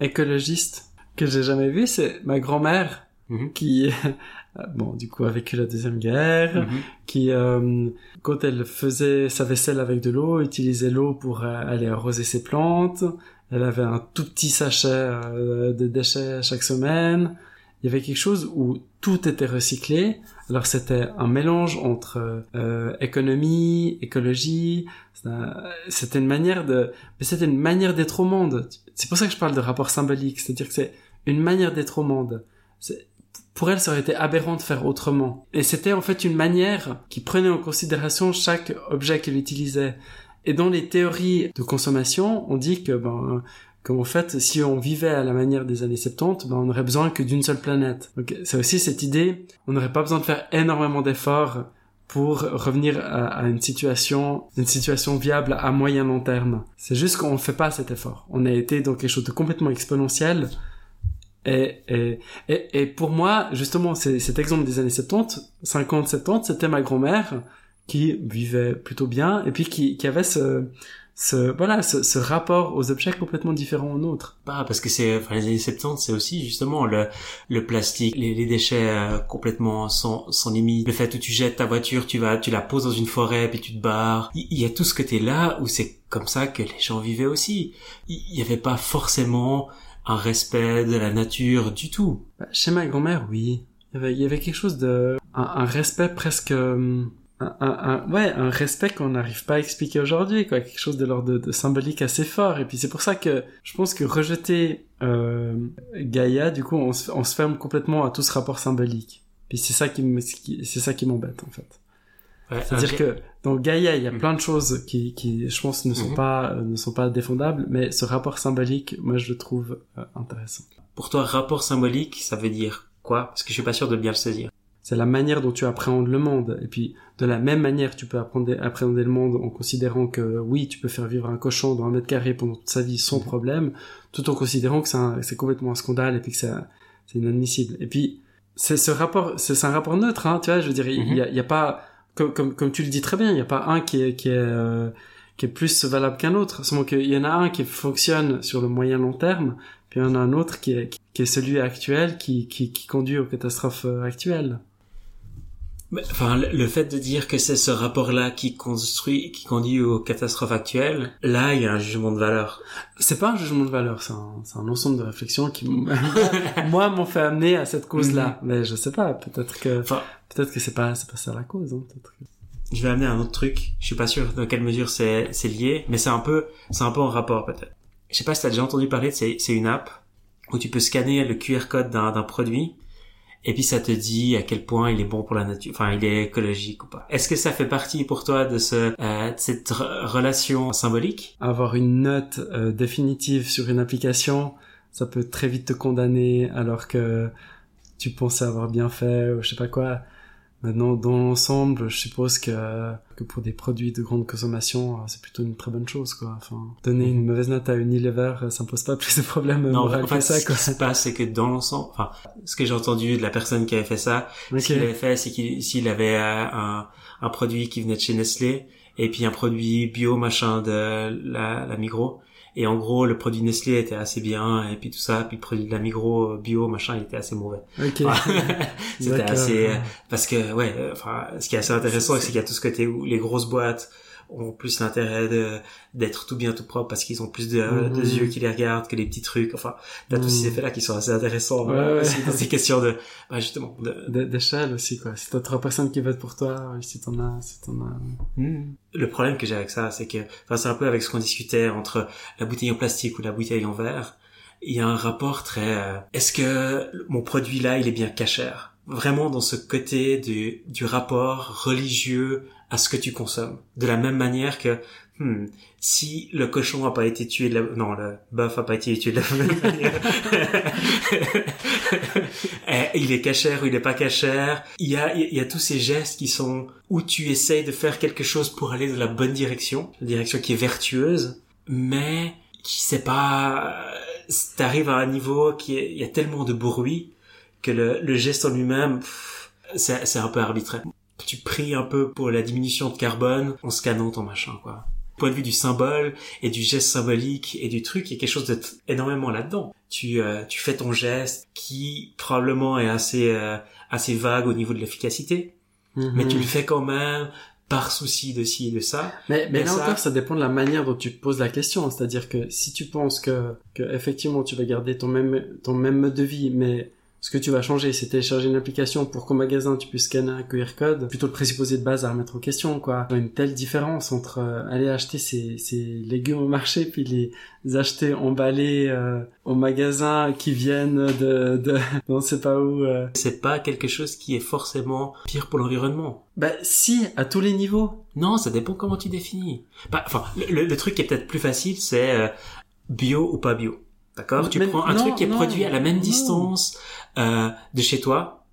écologiste que j'ai jamais vu, c'est ma grand-mère Mhm. qui, bon, du coup, a vécu la deuxième guerre, Mhm. qui, euh, quand elle faisait sa vaisselle avec de l'eau, utilisait l'eau pour euh, aller arroser ses plantes. Elle avait un tout petit sachet euh, de déchets chaque semaine. Il y avait quelque chose où tout était recyclé. Alors c'était un mélange entre euh, économie, écologie. C'était un- C'était une manière de, mais c'était une manière d'être au monde. C'est pour ça que je parle de rapport symbolique. C'est-à-dire que c'est une manière d'être au monde. Pour elle, ça aurait été aberrant de faire autrement. Et c'était en fait une manière qui prenait en considération chaque objet qu'elle utilisait. Et dans les théories de consommation, on dit que, ben, qu'en fait, si on vivait à la manière des années 70, ben, on n'aurait besoin que d'une seule planète. Donc, c'est aussi cette idée, on n'aurait pas besoin de faire énormément d'efforts pour revenir à, une situation, une situation viable à moyen long terme. C'est juste qu'on ne fait pas cet effort. On a été dans quelque chose de complètement exponentiel. Et, et, et, pour moi, justement, cet exemple des années 70, 50, 70, c'était ma grand-mère qui vivait plutôt bien et puis qui, qui avait ce, ce, voilà, ce, ce rapport aux objets complètement différent au nôtre. Bah, parce que c'est, enfin, les années 70, c'est aussi justement le, le plastique, les, les déchets euh, complètement sans, sans limite. Le fait où tu jettes ta voiture, tu vas, tu la poses dans une forêt, puis tu te barres. Il y, a tout ce côté-là où c'est comme ça que les gens vivaient aussi. Il y avait pas forcément un respect de la nature du tout. Bah, Chez ma grand-mère, oui. Il y avait, il y avait quelque chose de, un, un respect presque, euh, un, un, un- ouais, un respect qu'on n'arrive pas à expliquer aujourd'hui, quoi. Quelque chose de l'ordre de, symbolique assez fort. Et puis c'est pour ça que je pense que rejeter euh, Gaïa, du coup, on se, on se ferme complètement à tout ce rapport symbolique. Puis c'est ça qui me, c'est ça qui m'embête en fait. Ouais, C'est-à-dire que dans Gaïa, il y a Mhm. plein de choses qui, qui je pense, ne sont Mhm. pas, euh, ne sont pas défendables, mais ce rapport symbolique, moi, je le trouve euh, intéressant. Pour toi, rapport symbolique, ça veut dire quoi? Parce que je suis pas sûr de bien le saisir. C'est la manière dont tu appréhendes le monde. Et puis, de la même manière, tu peux apprendre, appréhender le monde en considérant que, oui, tu peux faire vivre un cochon dans un mètre carré pendant toute sa vie sans Mhm. problème, tout en considérant que c'est complètement un scandale et puis que c'est c'est inadmissible. Et puis, c'est ce rapport, c'est un rapport neutre, hein, tu vois, je veux dire, il Mhm. y, a, y a pas, comme, comme, comme tu le dis très bien, il n'y a pas un qui est, qui est, euh, qui est plus valable qu'un autre. Seulement qu'il y en a un qui fonctionne sur le moyen long terme, puis il y en a un autre qui est, qui est celui actuel qui, qui, qui conduit aux catastrophes euh, actuelles. Enfin, le- fait de dire que c'est ce rapport-là qui construit, qui conduit aux catastrophes actuelles, là, il y a un jugement de valeur. C'est pas un jugement de valeur, c'est un, c'est un ensemble de réflexions qui, moi, m'ont fait amener à cette cause-là. Mais je sais pas, peut-être que, Enfin, peut-être que c'est pas, c'est pas ça la cause, hein, peut-être que- je vais amener un autre truc. Je suis pas sûr dans quelle mesure c'est c'est lié, mais c'est un peu c'est un peu en rapport peut-être. Je sais pas si t'as déjà entendu parler de c'est c'est une app où tu peux scanner le QR code d'un d'un produit et puis ça te dit à quel point il est bon pour la nature, enfin il est écologique ou pas. Est-ce que ça fait partie pour toi de ce euh, de cette re- relation symbolique? Avoir une note euh, définitive sur une application, ça peut très vite te condamner alors que tu pensais avoir bien fait ou je sais pas quoi. Maintenant, dans l'ensemble, je suppose que, que pour des produits de grande consommation, euh, c'est plutôt une très bonne chose, quoi. Enfin, donner une mauvaise note à Unilever, euh, ça me pose pas plus de problèmes Non, en fait, ça, ce quoi. qui se passe, c'est que dans l'ensemble, enfin, ce que j'ai entendu de la personne qui avait fait ça. Ce qu'il avait fait, c'est qu'il s'il avait euh, un, un produit qui venait de chez Nestlé et puis un produit bio machin de la, la Migros. Et en gros, le produit Nestlé était assez bien et puis tout ça, puis le produit de la Migros euh, bio machin, il était assez mauvais. Ok. C'était assez euh, parce que ouais, euh, enfin, ce qui est assez intéressant, c'est qu'il y a tout ce côté où les grosses boîtes ont plus l'intérêt de d'être tout bien tout propre parce qu'ils ont plus de, Mhm. de yeux qui les regardent que les petits trucs. Enfin, t'as tous ces Mhm. effets là qui sont assez intéressants Ouais, euh, ouais. dans ces questions de bah, justement de, D'échelle aussi, quoi. Si t'as trois personnes qui votent pour toi, ouais, si t'en as, si t'en as... Le problème que j'ai avec ça, c'est que, enfin, c'est un peu avec ce qu'on discutait entre la bouteille en plastique ou la bouteille en verre. Il y a un rapport très, euh, est-ce que mon produit là, il est bien cachère? Vraiment dans ce côté du, du rapport religieux à ce que tu consommes. De la même manière que, hmm, si le cochon a pas été tué de la, non, le bœuf a pas été tué de la même manière, Eh, il est cachère ou il est pas cachère. Il y a, il y a tous ces gestes qui sont où tu essayes de faire quelque chose pour aller dans la bonne direction, la direction qui est vertueuse, mais qui sait pas, t'arrives à un niveau qui est, il y a tellement de bruit que le, le geste en lui-même, c'est, c'est un peu arbitraire. Tu pries un peu pour la diminution de carbone en scannant ton machin, quoi. point de vue du symbole et du geste symbolique et du truc, il y a quelque chose de énormément là-dedans. Tu, euh, tu fais ton geste qui probablement est assez, euh, assez vague au niveau de l'efficacité, mais tu le fais quand même par souci de ci et de ça. Mais, mais là ça- encore, ça dépend de la manière dont tu te poses la question. C'est-à-dire que si tu penses que, que effectivement tu vas garder ton même, ton même mode de vie, mais ce que tu vas changer, c'est télécharger une application pour qu'au magasin tu puisses scanner un QR code, plutôt le présupposé de base à remettre en question, quoi. Il y a une telle différence entre euh, aller acheter ses, ses légumes au marché puis les acheter emballés euh, au magasin qui viennent de, de, on sait pas où. euh. C'est pas quelque chose qui est forcément pire pour l'environnement. Bah si, à tous les niveaux. Non, ça dépend comment tu définis. Bah, enfin, le, le- truc qui est peut-être plus facile, c'est euh, bio ou pas bio. D'accord? Tu prends un non, truc qui est non, produit à la même non. distance euh, de chez toi,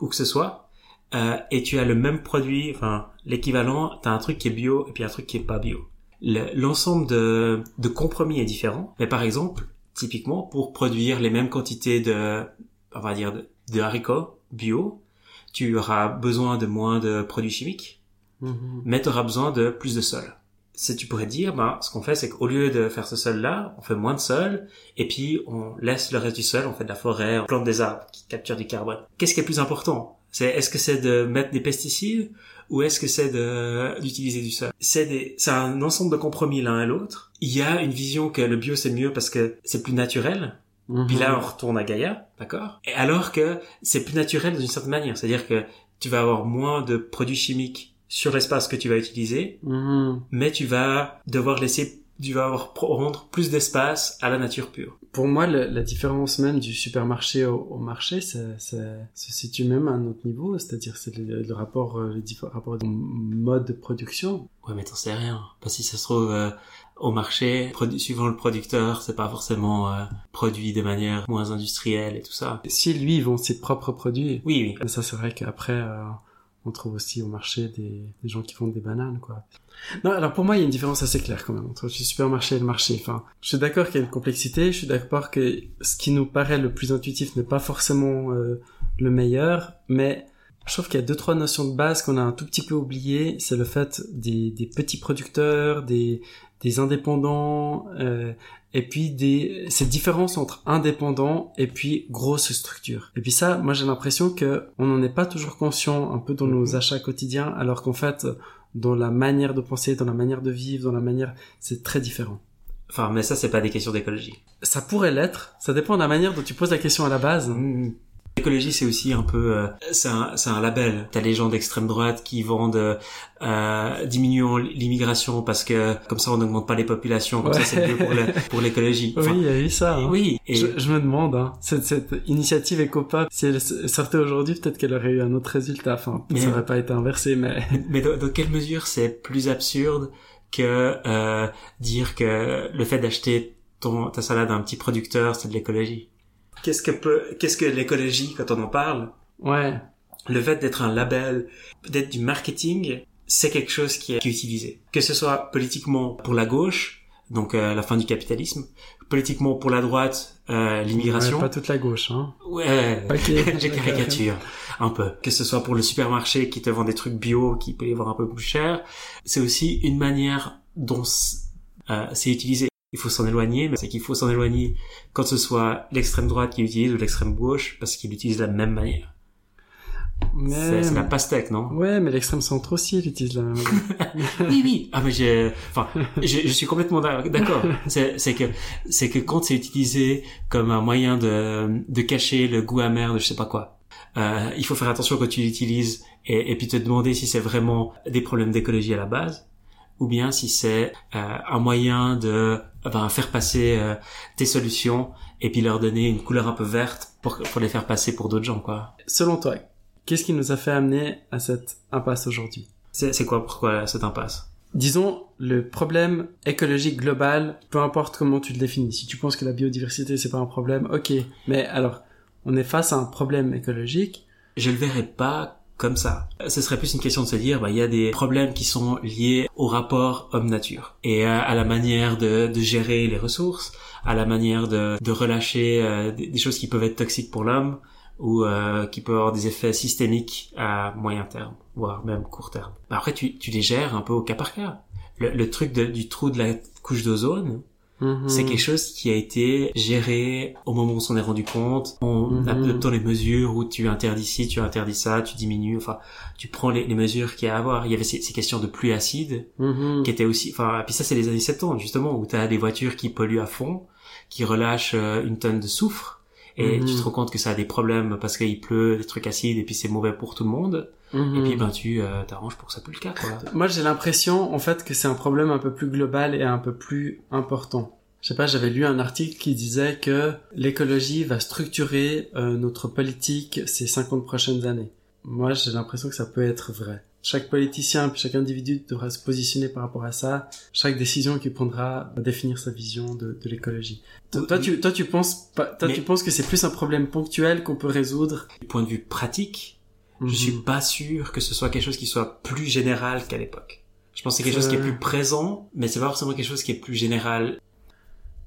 où que ce soit, euh, et tu as le même produit, enfin l'équivalent, tu as un truc qui est bio et puis un truc qui est pas bio. Le- L'ensemble de, de compromis est différent, mais par exemple, typiquement, pour produire les mêmes quantités de, on va dire, de, de haricots bio, tu auras besoin de moins de produits chimiques, Mhm. mais tu auras besoin de plus de sol. Si tu pourrais dire, ben, ce qu'on fait, c'est qu'au lieu de faire ce sol-là, on fait moins de sol, et puis on laisse le reste du sol, on fait de la forêt, on plante des arbres qui capturent du carbone. Qu'est-ce qui est plus important? C'est est-ce que c'est de mettre des pesticides ou est-ce que c'est d'utiliser du sol? C'est des, c'est un ensemble de compromis l'un et l'autre. Il y a une vision que le bio c'est mieux parce que c'est plus naturel, puis là, on retourne à Gaïa, d'accord? Et alors que c'est plus naturel d'une certaine manière, c'est-à-dire que tu vas avoir moins de produits chimiques sur l'espace que tu vas utiliser, Mhm. mais tu vas devoir laisser, tu vas avoir rendre plus d'espace à la nature pure. Pour moi, le- la différence même du supermarché au, au marché, ça, ça se situe même à un autre niveau, c'est-à-dire c'est le, le rapport, euh, le rapport de mode de production. Ouais, mais t'en sais rien. Parce que si ça se trouve, euh, au marché, suivant le producteur, c'est pas forcément euh, produit de manière moins industrielle et tout ça. Si lui, ils vend ses propres produits, Oui, oui. mais ça c'est vrai qu'après, euh, on trouve aussi au marché des, gens qui vendent des bananes, quoi. Non, alors pour moi, il y a une différence assez claire quand même entre le supermarché et le marché. Enfin, je suis d'accord qu'il y a une complexité, je suis d'accord que ce qui nous paraît le plus intuitif n'est pas forcément euh, le meilleur, mais je trouve qu'il y a deux trois notions de base qu'on a un tout petit peu oubliées. C'est le fait des petits producteurs, des, des indépendants, euh, et puis des cette différence entre indépendants et puis grosse structure. Et puis ça, moi j'ai l'impression que on n'en est pas toujours conscient un peu dans nos Mhm. achats quotidiens, alors qu'en fait dans la manière de penser, dans la manière de vivre, dans la manière, c'est très différent. Enfin, mais ça, c'est pas des questions d'écologie. Ça pourrait l'être, ça dépend de la manière dont tu poses la question à la base. Mmh. L'écologie, c'est aussi un peu, euh, c'est un, c'est un label. T'as les gens d'extrême droite qui vendent euh, diminuons l'immigration parce que comme ça on n'augmente pas les populations, comme ça c'est mieux pour l'écologie. Oui, il y a eu ça. hein. oui. Et Je, je me demande, hein, cette, cette initiative EcoPop, si elle sortait aujourd'hui, peut-être qu'elle aurait eu un autre résultat. Enfin, Mais- ça aurait pas été inversé, mais mais dans, dans quelle mesure c'est plus absurde que euh, dire que le fait d'acheter ton ta salade à un petit producteur, c'est de l'écologie? Qu'est-ce que peut, qu'est-ce que l'écologie quand on en parle? Ouais. le fait d'être un label, d'être du marketing, c'est quelque chose qui est, qui est utilisé. Que ce soit politiquement pour la gauche, donc euh, la fin du capitalisme, politiquement pour la droite, euh, l'immigration. Ouais, pas toute la gauche, hein. Ouais, Ok. j'ai caricature un peu. Que ce soit pour le supermarché qui te vend des trucs bio qui peut les vendre un peu plus cher, c'est aussi une manière dont euh, c'est utilisé. Il faut s'en éloigner, mais c'est qu'il faut s'en éloigner quand ce soit l'extrême droite qui l'utilise ou l'extrême gauche, parce qu'ils l'utilisent de la même manière. Mais... C'est la pastèque, non? Ouais, mais l'extrême centre aussi, elle utilise la même Oui, oui. Ah, mais j'ai, enfin, je, je suis complètement d'a- d'accord. C'est, c'est que, c'est que quand c'est utilisé comme un moyen de, de cacher le goût amer de je sais pas quoi, euh, il faut faire attention quand tu l'utilises et, et puis te demander si c'est vraiment des problèmes d'écologie à la base ou bien si c'est euh, un moyen de ben, faire passer euh, tes solutions et puis leur donner une couleur un peu verte pour, pour les faire passer pour d'autres gens, quoi. Selon toi, qu'est-ce qui nous a fait amener à cette impasse aujourd'hui? C'est, quoi, pourquoi cette impasse? Disons, le problème écologique global, peu importe comment tu le définis. Si tu penses que la biodiversité, c'est pas un problème, ok. Mais alors, on est face à un problème écologique. je le verrais pas comme ça. Ce serait plus une question de se dire, bah, il y a des problèmes qui sont liés au rapport homme-nature et à, à la manière de, de gérer les ressources, à la manière de, de relâcher euh, des choses qui peuvent être toxiques pour l'homme ou euh, qui peuvent avoir des effets systémiques à moyen terme, voire même court terme. Bah, après, tu, tu les gères un peu au cas par cas. le, le truc de- du trou de la couche d'ozone, Mhm. c'est quelque chose qui a été géré au moment où on s'en est rendu compte, en Mhm. adoptant les mesures où tu interdis ci, tu interdis ça, tu diminues, enfin, tu prends les, les mesures qu'il y a à avoir. Il y avait ces, ces questions de pluie acide, Mhm. qui étaient aussi, enfin, puis ça c'est les années 70 justement, où tu as des voitures qui polluent à fond, qui relâchent euh, une tonne de soufre, et Mhm. tu te rends compte que ça a des problèmes parce qu'il pleut, des trucs acides, et puis c'est mauvais pour tout le monde, et Mhm. puis ben tu euh, t'arranges pour que ça pue le cas, quoi. Moi, j'ai l'impression, en fait, que c'est un problème un peu plus global et un peu plus important. Je sais pas, j'avais lu un article qui disait que l'écologie va structurer euh, notre politique ces 50 prochaines années. Moi, j'ai l'impression que ça peut être vrai. Chaque politicien, puis chaque individu devra se positionner par rapport à ça. Chaque décision qu'il prendra va définir sa vision de, de l'écologie. Toi, toi, tu, toi, tu penses, toi, Mais- tu penses que c'est plus un problème ponctuel qu'on peut résoudre? Du point de vue pratique, Mhm. je suis pas sûr que ce soit quelque chose qui soit plus général qu'à l'époque. Je pense que c'est quelque chose qui est Euh. plus présent, mais c'est pas forcément quelque chose qui est plus général.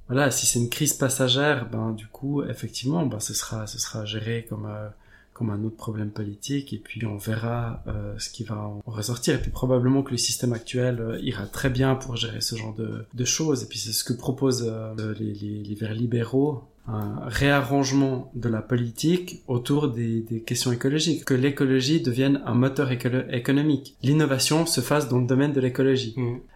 voilà, si c'est une crise passagère, ben du coup, effectivement, ben ce sera, ce sera géré comme euh, comme un autre problème politique, et puis on verra euh, ce qui va en ressortir. Et puis probablement que le système actuel euh, ira très bien pour gérer ce genre de, de choses. Et puis c'est ce que proposent euh, les, les, les Verts libéraux, un réarrangement de la politique autour des, des questions écologiques, que l'écologie devienne un moteur écolo- économique. L'innovation se fasse dans le domaine de l'écologie.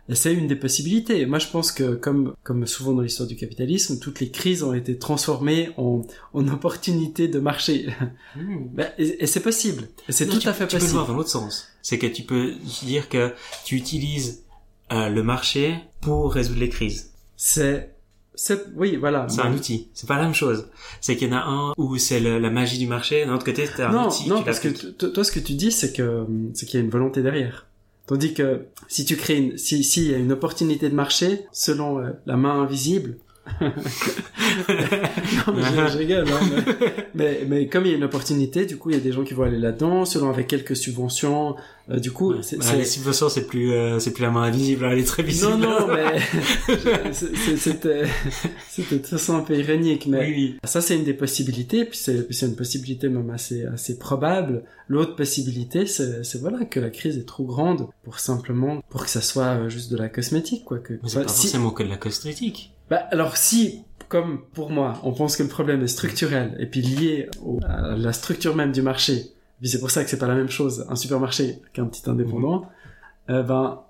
Et c'est une des possibilités. Moi, je pense que, comme, comme souvent dans l'histoire du capitalisme, toutes les crises ont été transformées en, en opportunités de marché. Ben, et et c'est possible. C'est tout tu, à fait tu peux le possible. voir dans l'autre sens. C'est que tu peux dire que tu utilises euh, le marché pour résoudre les crises. C'est, c'est, oui, voilà. C'est un outil. C'est pas la même chose. C'est qu'il y en a un où c'est la magie du marché, d'un autre côté c'est un non, outil. non, parce que toi, ce que tu dis, c'est que, c'est qu'il y a une volonté derrière. Tandis que si tu crées une, si, si il y a une opportunité de marché, selon euh, la main invisible, non, mais je, je rigole, hein, mais, mais, mais comme il y a une opportunité, du coup, il y a des gens qui vont aller là-dedans, selon avec quelques subventions, euh, du coup, Ouais. c'est, Bah, c'est- les subventions c'est plus euh, c'est plus la main invisible, hein, elle est très visible. non, non, mais c'est- c'était, c'était de toute façon un peu ironique, mais Oui, oui. ça, c'est une des possibilités, puis c'est, une possibilité même assez, assez probable. L'autre possibilité, c'est, c'est voilà, que la crise est trop grande pour simplement, pour que ça soit euh, juste de la cosmétique, quoi. Que, Mais c'est pas si- forcément que de la cosmétique. Bah, alors si, comme pour moi, on pense que le problème est structurel et puis lié au- à la structure même du marché, puis c'est pour ça que c'est pas la même chose un supermarché qu'un petit indépendant, euh, ben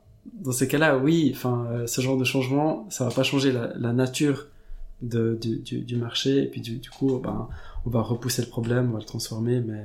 dans ces cas-là, oui, enfin euh, ce genre de changement, ça va pas changer la, la nature de, du, du, du marché et puis du, du coup, ben on va repousser le problème, on va le transformer, mais